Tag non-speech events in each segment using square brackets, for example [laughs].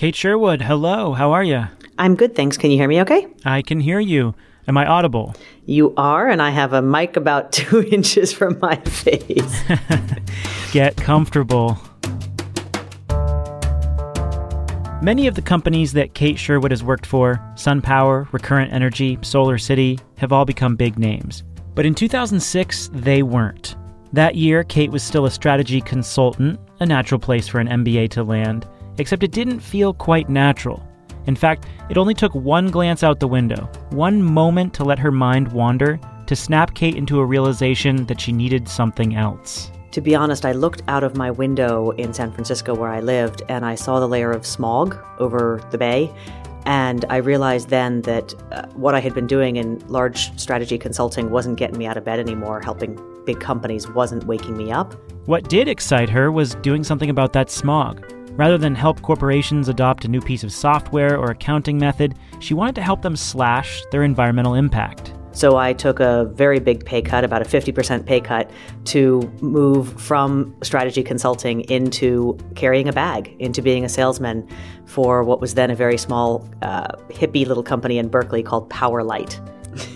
Kate Sherwood, hello. How are you? I'm good, thanks. Can you hear me okay? I can hear you. Am I audible? You are, and I have a mic about [laughs] two inches from my face. [laughs] Get comfortable. Many of the companies that Kate Sherwood has worked for, SunPower, Recurrent Energy, Solar City, have all become big names. But in 2006, they weren't. That year, Kate was still a strategy consultant, a natural place for an MBA to land, except it didn't feel quite natural. In fact, it only took one glance out the window, one moment to let her mind wander, to snap Kate into a realization that she needed something else. To be honest, I looked out of my window in San Francisco where I lived and I saw the layer of smog over the bay. And I realized then that uh, what I had been doing in large strategy consulting wasn't getting me out of bed anymore. Helping big companies wasn't waking me up. What did excite her was doing something about that smog. Rather than help corporations adopt a new piece of software or accounting method, she wanted to help them slash their environmental impact. So I took a very big pay cut, about a 50% pay cut, to move from strategy consulting into carrying a bag, into being a salesman for what was then a very small, uh, hippie little company in Berkeley called Powerlight.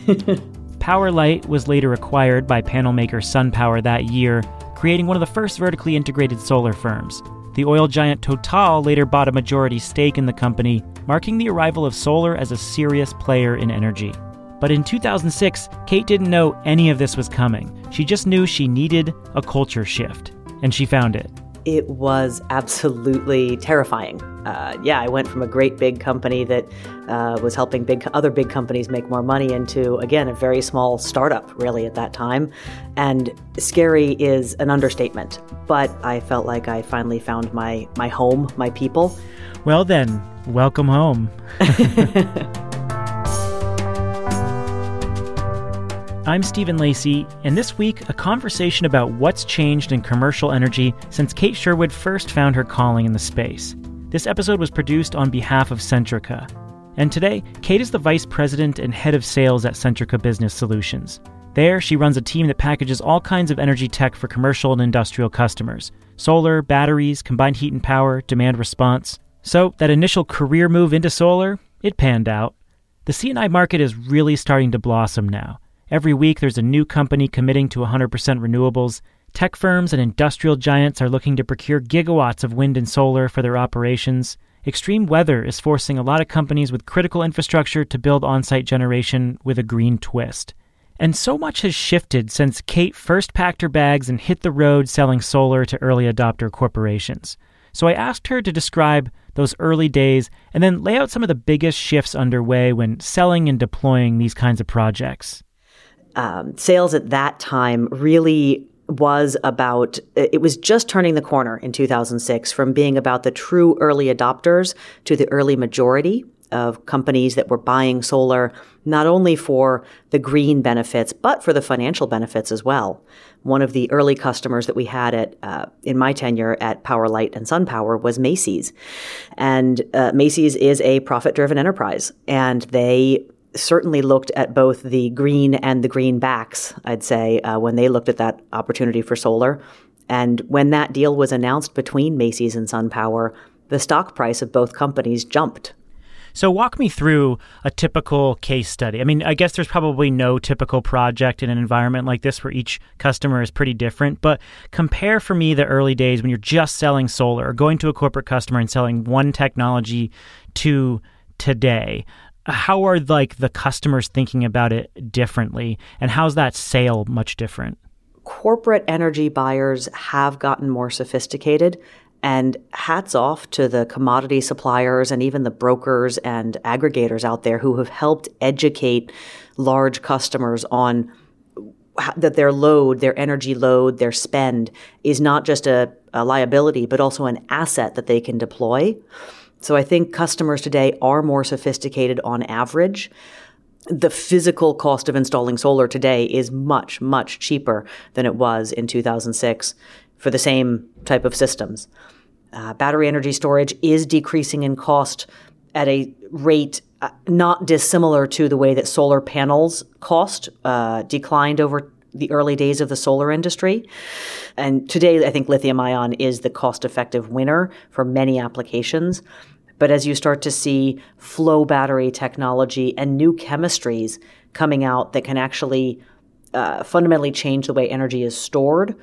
[laughs] [laughs] Powerlight was later acquired by panel maker SunPower that year, creating one of the first vertically integrated solar firms. The oil giant Total later bought a majority stake in the company, marking the arrival of solar as a serious player in energy. But in 2006, Kate didn't know any of this was coming. She just knew she needed a culture shift, and she found it. It was absolutely terrifying. Uh, yeah, I went from a great big company that uh, was helping big other big companies make more money into again a very small startup, really at that time. And scary is an understatement. But I felt like I finally found my my home, my people. Well then, welcome home. [laughs] [laughs] I'm Stephen Lacey, and this week, a conversation about what's changed in commercial energy since Kate Sherwood first found her calling in the space. This episode was produced on behalf of Centrica. And today, Kate is the vice president and head of sales at Centrica Business Solutions. There, she runs a team that packages all kinds of energy tech for commercial and industrial customers solar, batteries, combined heat and power, demand response. So, that initial career move into solar, it panned out. The C&I market is really starting to blossom now. Every week, there's a new company committing to 100% renewables. Tech firms and industrial giants are looking to procure gigawatts of wind and solar for their operations. Extreme weather is forcing a lot of companies with critical infrastructure to build on site generation with a green twist. And so much has shifted since Kate first packed her bags and hit the road selling solar to early adopter corporations. So I asked her to describe those early days and then lay out some of the biggest shifts underway when selling and deploying these kinds of projects um, sales at that time really was about it was just turning the corner in 2006 from being about the true early adopters to the early majority of companies that were buying solar not only for the green benefits but for the financial benefits as well. One of the early customers that we had at uh, in my tenure at Powerlight and SunPower was Macy's, and uh, Macy's is a profit-driven enterprise, and they certainly looked at both the green and the greenbacks, I'd say, uh, when they looked at that opportunity for solar. And when that deal was announced between Macy's and SunPower, the stock price of both companies jumped. So, walk me through a typical case study. I mean, I guess there's probably no typical project in an environment like this where each customer is pretty different, but compare for me the early days when you're just selling solar or going to a corporate customer and selling one technology to today how are like the customers thinking about it differently and how's that sale much different corporate energy buyers have gotten more sophisticated and hats off to the commodity suppliers and even the brokers and aggregators out there who have helped educate large customers on that their load, their energy load, their spend is not just a, a liability, but also an asset that they can deploy. So I think customers today are more sophisticated on average. The physical cost of installing solar today is much, much cheaper than it was in 2006 for the same type of systems. Uh, battery energy storage is decreasing in cost at a rate uh, not dissimilar to the way that solar panels cost uh, declined over the early days of the solar industry. And today, I think lithium ion is the cost effective winner for many applications. But as you start to see flow battery technology and new chemistries coming out that can actually uh, fundamentally change the way energy is stored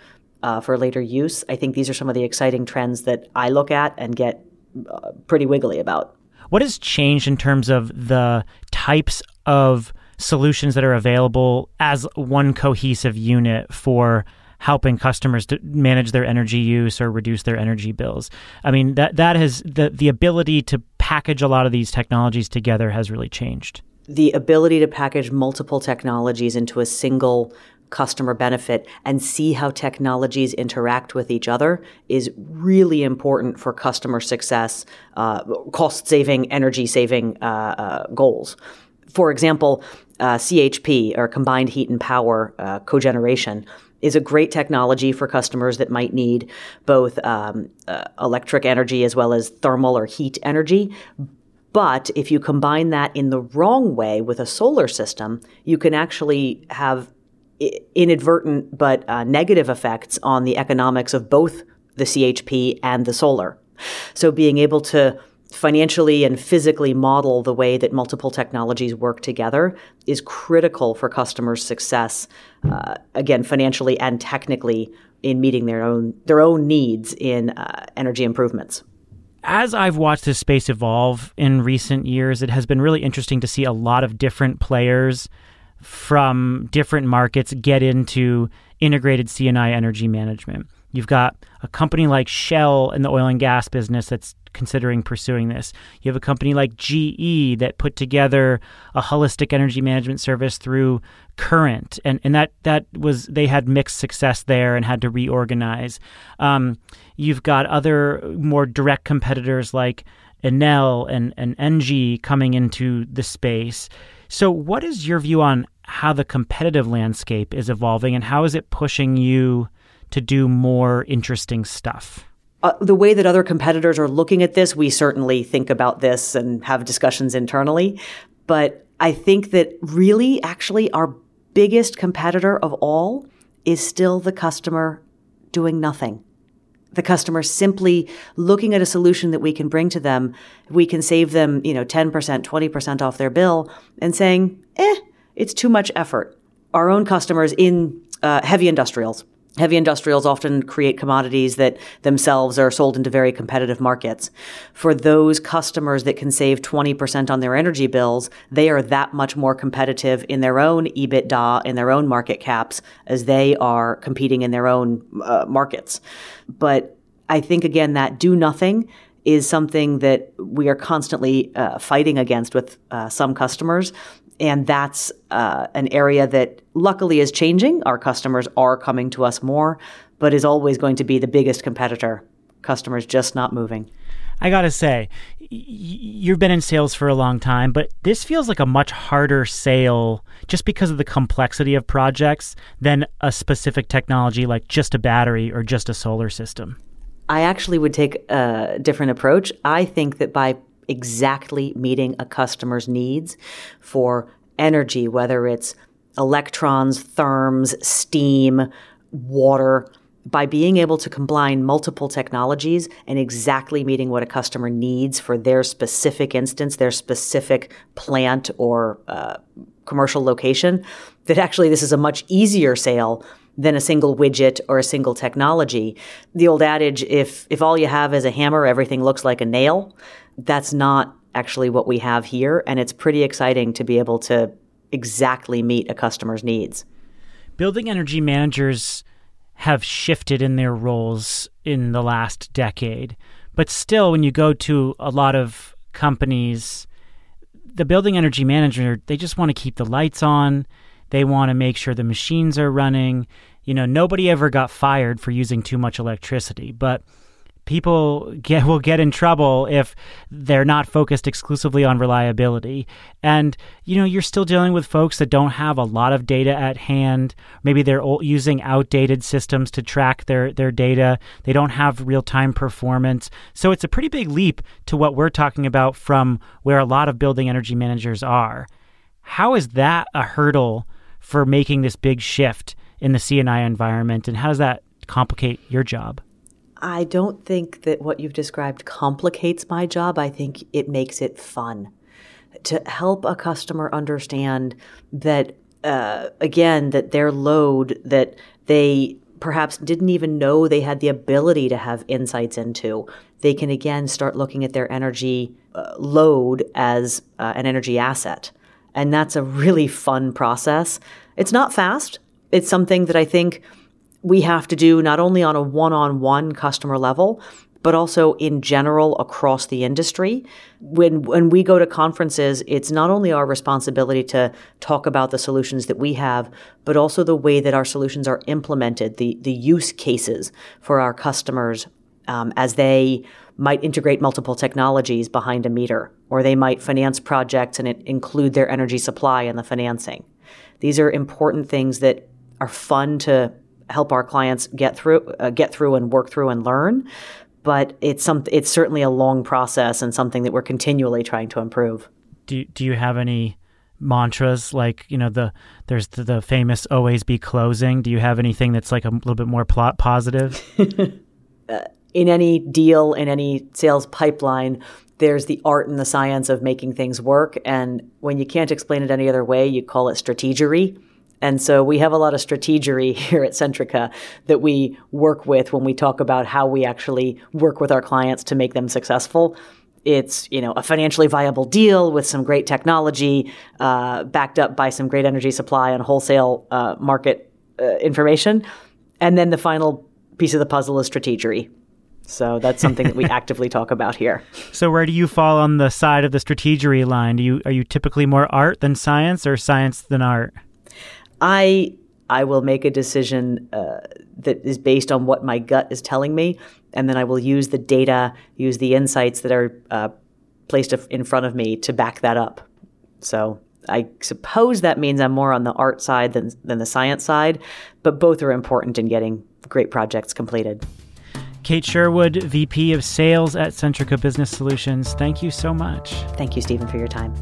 uh, for later use, I think these are some of the exciting trends that I look at and get uh, pretty wiggly about. What has changed in terms of the types of solutions that are available as one cohesive unit for helping customers to manage their energy use or reduce their energy bills. I mean that that has the the ability to package a lot of these technologies together has really changed. The ability to package multiple technologies into a single customer benefit and see how technologies interact with each other is really important for customer success, uh, cost saving, energy saving uh, uh, goals. For example, uh, CHP or combined heat and power uh, cogeneration is a great technology for customers that might need both um, uh, electric energy as well as thermal or heat energy. But if you combine that in the wrong way with a solar system, you can actually have inadvertent but uh, negative effects on the economics of both the CHP and the solar. So being able to financially and physically model the way that multiple technologies work together is critical for customers' success. Uh, again, financially and technically in meeting their own their own needs in uh, energy improvements. As I've watched this space evolve in recent years, it has been really interesting to see a lot of different players from different markets get into integrated C&I energy management. You've got a company like Shell in the oil and gas business that's considering pursuing this. You have a company like GE that put together a holistic energy management service through Current, and and that that was they had mixed success there and had to reorganize. Um, you've got other more direct competitors like Enel and and Engie coming into the space. So, what is your view on how the competitive landscape is evolving, and how is it pushing you to do more interesting stuff? Uh, the way that other competitors are looking at this, we certainly think about this and have discussions internally. But I think that really, actually, our biggest competitor of all is still the customer doing nothing. The customer simply looking at a solution that we can bring to them. We can save them, you know, 10%, 20% off their bill and saying, eh, it's too much effort. Our own customers in uh, heavy industrials, Heavy industrials often create commodities that themselves are sold into very competitive markets. For those customers that can save 20% on their energy bills, they are that much more competitive in their own EBITDA, in their own market caps, as they are competing in their own uh, markets. But I think, again, that do nothing is something that we are constantly uh, fighting against with uh, some customers and that's uh, an area that luckily is changing. Our customers are coming to us more, but is always going to be the biggest competitor. Customers just not moving. I got to say, y- you've been in sales for a long time, but this feels like a much harder sale just because of the complexity of projects than a specific technology like just a battery or just a solar system. I actually would take a different approach. I think that by exactly meeting a customer's needs for energy, whether it's electrons, therms, steam, water, by being able to combine multiple technologies and exactly meeting what a customer needs for their specific instance, their specific plant or uh, commercial location, that actually this is a much easier sale than a single widget or a single technology. The old adage, if, if all you have is a hammer, everything looks like a nail, that's not actually what we have here. And it's pretty exciting to be able to exactly meet a customer's needs. Building energy managers have shifted in their roles in the last decade. But still, when you go to a lot of companies, the building energy manager, they just want to keep the lights on. They want to make sure the machines are running. You know, nobody ever got fired for using too much electricity, but people [laughs] get will get in trouble if they're not focused exclusively on reliability. And you know, you're still dealing with folks that don't have a lot of data at hand. Maybe they're using outdated systems to track their their data. They don't have real-time performance. So it's a pretty big leap to what we're talking about from where a lot of building energy managers are. How is that a hurdle for making this big shift in the C&I environment and how does that complicate your job? I don't think that what you've described complicates my job. I think it makes it fun to help a customer understand that, uh, again, that their load that they perhaps didn't even know they had the ability to have insights into. They can again start looking at their energy uh, load as uh, an energy asset. And that's a really fun process. It's not fast. It's something that I think we have to do not only on a one on one customer level, but also in general across the industry. When when we go to conferences, it's not only our responsibility to talk about the solutions that we have, but also the way that our solutions are implemented, the the use cases for our customers um, as they might integrate multiple technologies behind a meter, or they might finance projects and include their energy supply in the financing. These are important things that are fun to help our clients get through, uh, get through, and work through and learn. But it's some, it's certainly a long process and something that we're continually trying to improve. Do Do you have any mantras like you know the there's the, the famous always be closing? Do you have anything that's like a little bit more plot positive? uh, [laughs] in any deal, in any sales pipeline, there's the art and the science of making things work. And when you can't explain it any other way, you call it strategery. And so we have a lot of strategery [laughs] here at Centrica that we work with when we talk about how we actually work with our clients to make them successful. It's you know a financially viable deal with some great technology, uh, backed up by some great energy supply and wholesale uh, market uh, information, and then the final piece of the puzzle is strategery. So that's something that we [laughs] actively talk about here. So where do you fall on the side of the strategery line? Do you are you typically more art than science, or science than art? I I will make a decision uh, that is based on what my gut is telling me, and then I will use the data, use the insights that are uh, placed in front of me to back that up. So I suppose that means I'm more on the art side than than the science side, but both are important in getting great projects completed. Kate Sherwood, VP of Sales at Centrica Business Solutions, thank you so much. Thank you, Stephen, for your time.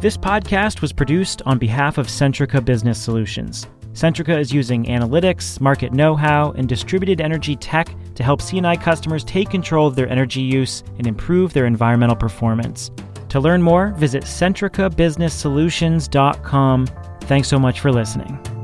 This podcast was produced on behalf of Centrica Business Solutions. Centrica is using analytics, market know-how, and distributed energy tech to help C&I customers take control of their energy use and improve their environmental performance. To learn more, visit centricabusinesssolutions.com. Thanks so much for listening.